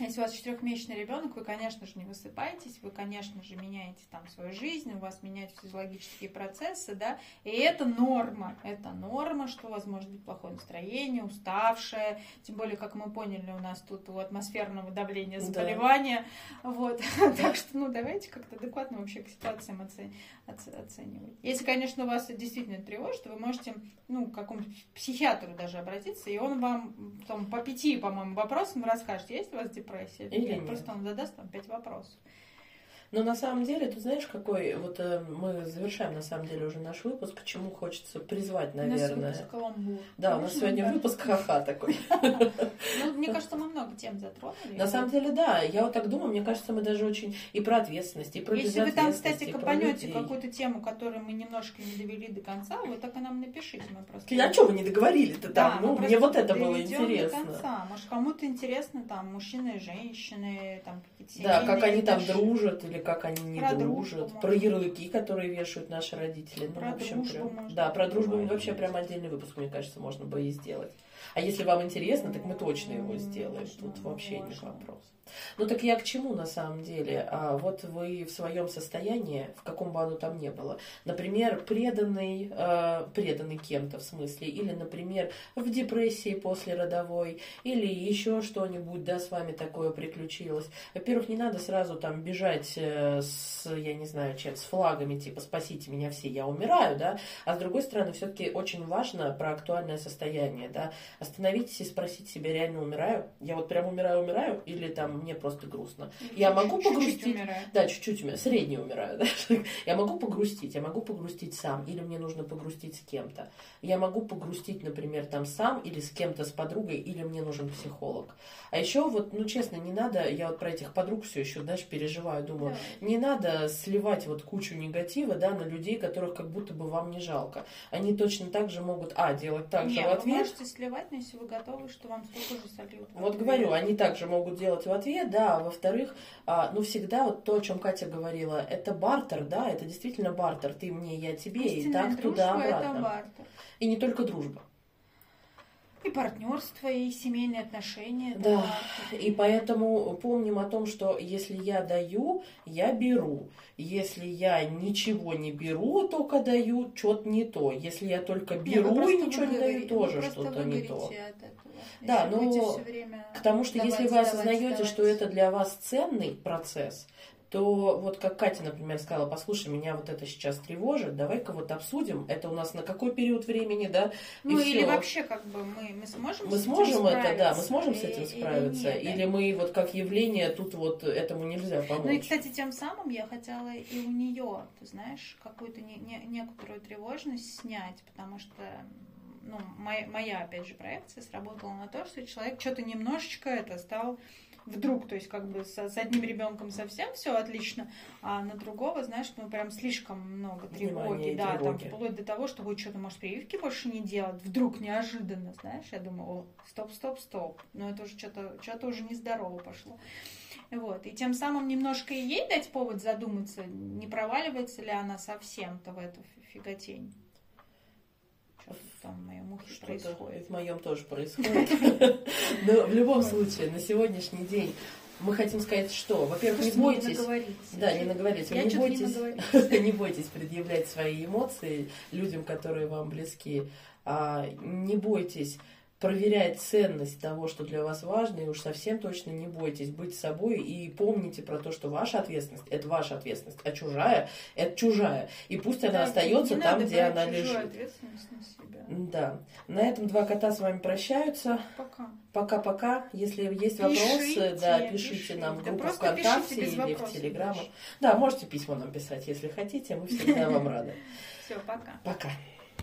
Если у вас четырехмесячный ребенок, вы, конечно же, не высыпаетесь, вы, конечно же, меняете там свою жизнь, у вас меняются физиологические процессы, да, и это норма, это норма, что у вас может быть плохое настроение, уставшее, тем более, как мы поняли, у нас тут у атмосферного давления Да. заболевания, вот, так что, ну, давайте как-то адекватно вообще к ситуациям оце- оце- оценивать. Если, конечно, вас это действительно тревожит, вы можете, ну, к какому-нибудь психиатру даже обратиться, и он вам там, по пяти, по-моему, вопросам расскажет, есть у вас депрессия Или нет. Просто он задаст там пять вопросов. Но на самом деле, ты знаешь, какой... Вот э, мы завершаем, на самом деле, уже наш выпуск. К чему хочется призвать, У нас наверное. каламбур. Да, у нас сегодня да? выпуск ха-ха такой. Ну, мне кажется, мы много тем затронули. На самом деле, да, я вот так думаю, мне кажется, мы даже очень и про ответственность, и про Если вы там, кстати, копанете какую-то тему, которую мы немножко не довели до конца, вы так и нам напишите. Мы просто... А что вы не договорили-то там? ну, мне вот это было доведем до интересно. конца. Может, кому-то интересно там мужчины и женщины, там какие-то Да, как они там дружат или как они не Про дружат. дружбу, про ярлыки, которые вешают наши родители. Ну, Про в общем, дружбу прям- Да, про дружбу вообще прям отдельный выпуск, мне кажется, можно бы и сделать. А если вам интересно, так мы точно его сделаем. Тут вообще не вопрос. Ну так я к чему на самом деле? А вот вы в своем состоянии, в каком бы оно там ни было, например, преданный, э, преданный кем-то в смысле, или, например, в депрессии после родовой, или еще что-нибудь, да, с вами такое приключилось. Во-первых, не надо сразу там бежать э, с, я не знаю, чем, с флагами, типа «спасите меня все, я умираю», да, а с другой стороны, все-таки очень важно про актуальное состояние, да, остановитесь и спросите себя, реально умираю? Я вот прям умираю-умираю, или там мне просто грустно? Я могу Чуть-чуть погрустить? умирает. Да, чуть-чуть умираю, средне умираю. да. Я могу погрустить, я могу погрустить сам, или мне нужно погрустить с кем-то. Я могу погрустить, например, там сам, или с кем-то, с подругой, или мне нужен психолог. А еще вот, ну честно, не надо, я вот про этих подруг все еще, знаешь, переживаю, думаю, не надо сливать вот кучу негатива, да, на людей, которых как будто бы вам не жалко. Они точно так же могут, а, делать так же в вы ответ, можете сливать, но если вы готовы, что вам столько же сольют. вот говорю, они также могут делать в ответ, да, а во-вторых, а, ну всегда вот то, о чем Катя говорила, это бартер, да, это действительно бартер, ты мне, я тебе, и Истинная так дружба туда это обратно. бартер. И не только дружба. И партнерство, и семейные отношения. Да. бартер. И поэтому помним о том, что если я даю, я беру. Если я ничего не беру, только даю, что-то не то. Если я только беру и ничего не даю, тоже что-то не то. Да, но время Потому что если вы осознаете, что это для вас ценный процесс, то вот как Катя, например, сказала, послушай, меня вот это сейчас тревожит, давай-ка вот обсудим, это у нас на какой период времени, да, Ну и или вообще как бы мы, мы сможем Мы с этим сможем это, да, мы сможем с И- этим или справиться, нет, да? или мы вот как явление тут вот этому нельзя помочь. Ну и, кстати, тем самым я хотела и у нее, ты знаешь, какую-то не- не- некоторую тревожность снять, потому что ну, моя, моя, опять же, проекция сработала на то, что человек что-то немножечко это стал вдруг, то есть как бы с, с одним ребенком совсем все отлично, а на другого, знаешь, ну прям слишком много тревоги, да, тревоги. там вплоть до того, что будет что-то, может, прививки больше не делать, вдруг неожиданно, знаешь, я думаю, о, стоп, стоп, стоп, но это уже что-то, что-то уже нездорово пошло. Вот. И тем самым немножко и ей дать повод задуматься, не проваливается ли она совсем-то в эту фиготень. Там в моем ухе Что происходит. В моем тоже происходит. Но в любом случае, на сегодняшний день мы хотим сказать, что, во-первых, не бойтесь, да, не наговорить, не бойтесь, не бойтесь предъявлять свои эмоции людям, которые вам близки, а не бойтесь проверять ценность того, что для вас важно, и уж совсем точно не бойтесь быть собой и помните про то, что ваша ответственность – это ваша ответственность, а чужая – это чужая. И пусть да, она остается там, где она лежит. Да. На этом два кота с вами прощаются. Пока. Пока-пока. Если есть вопросы, пишите, да, пишите, пишите. нам в группу да ВКонтакте или вопросов, в Телеграм. Да, можете письма нам писать, если хотите, мы всегда вам рады. Все, пока. Пока.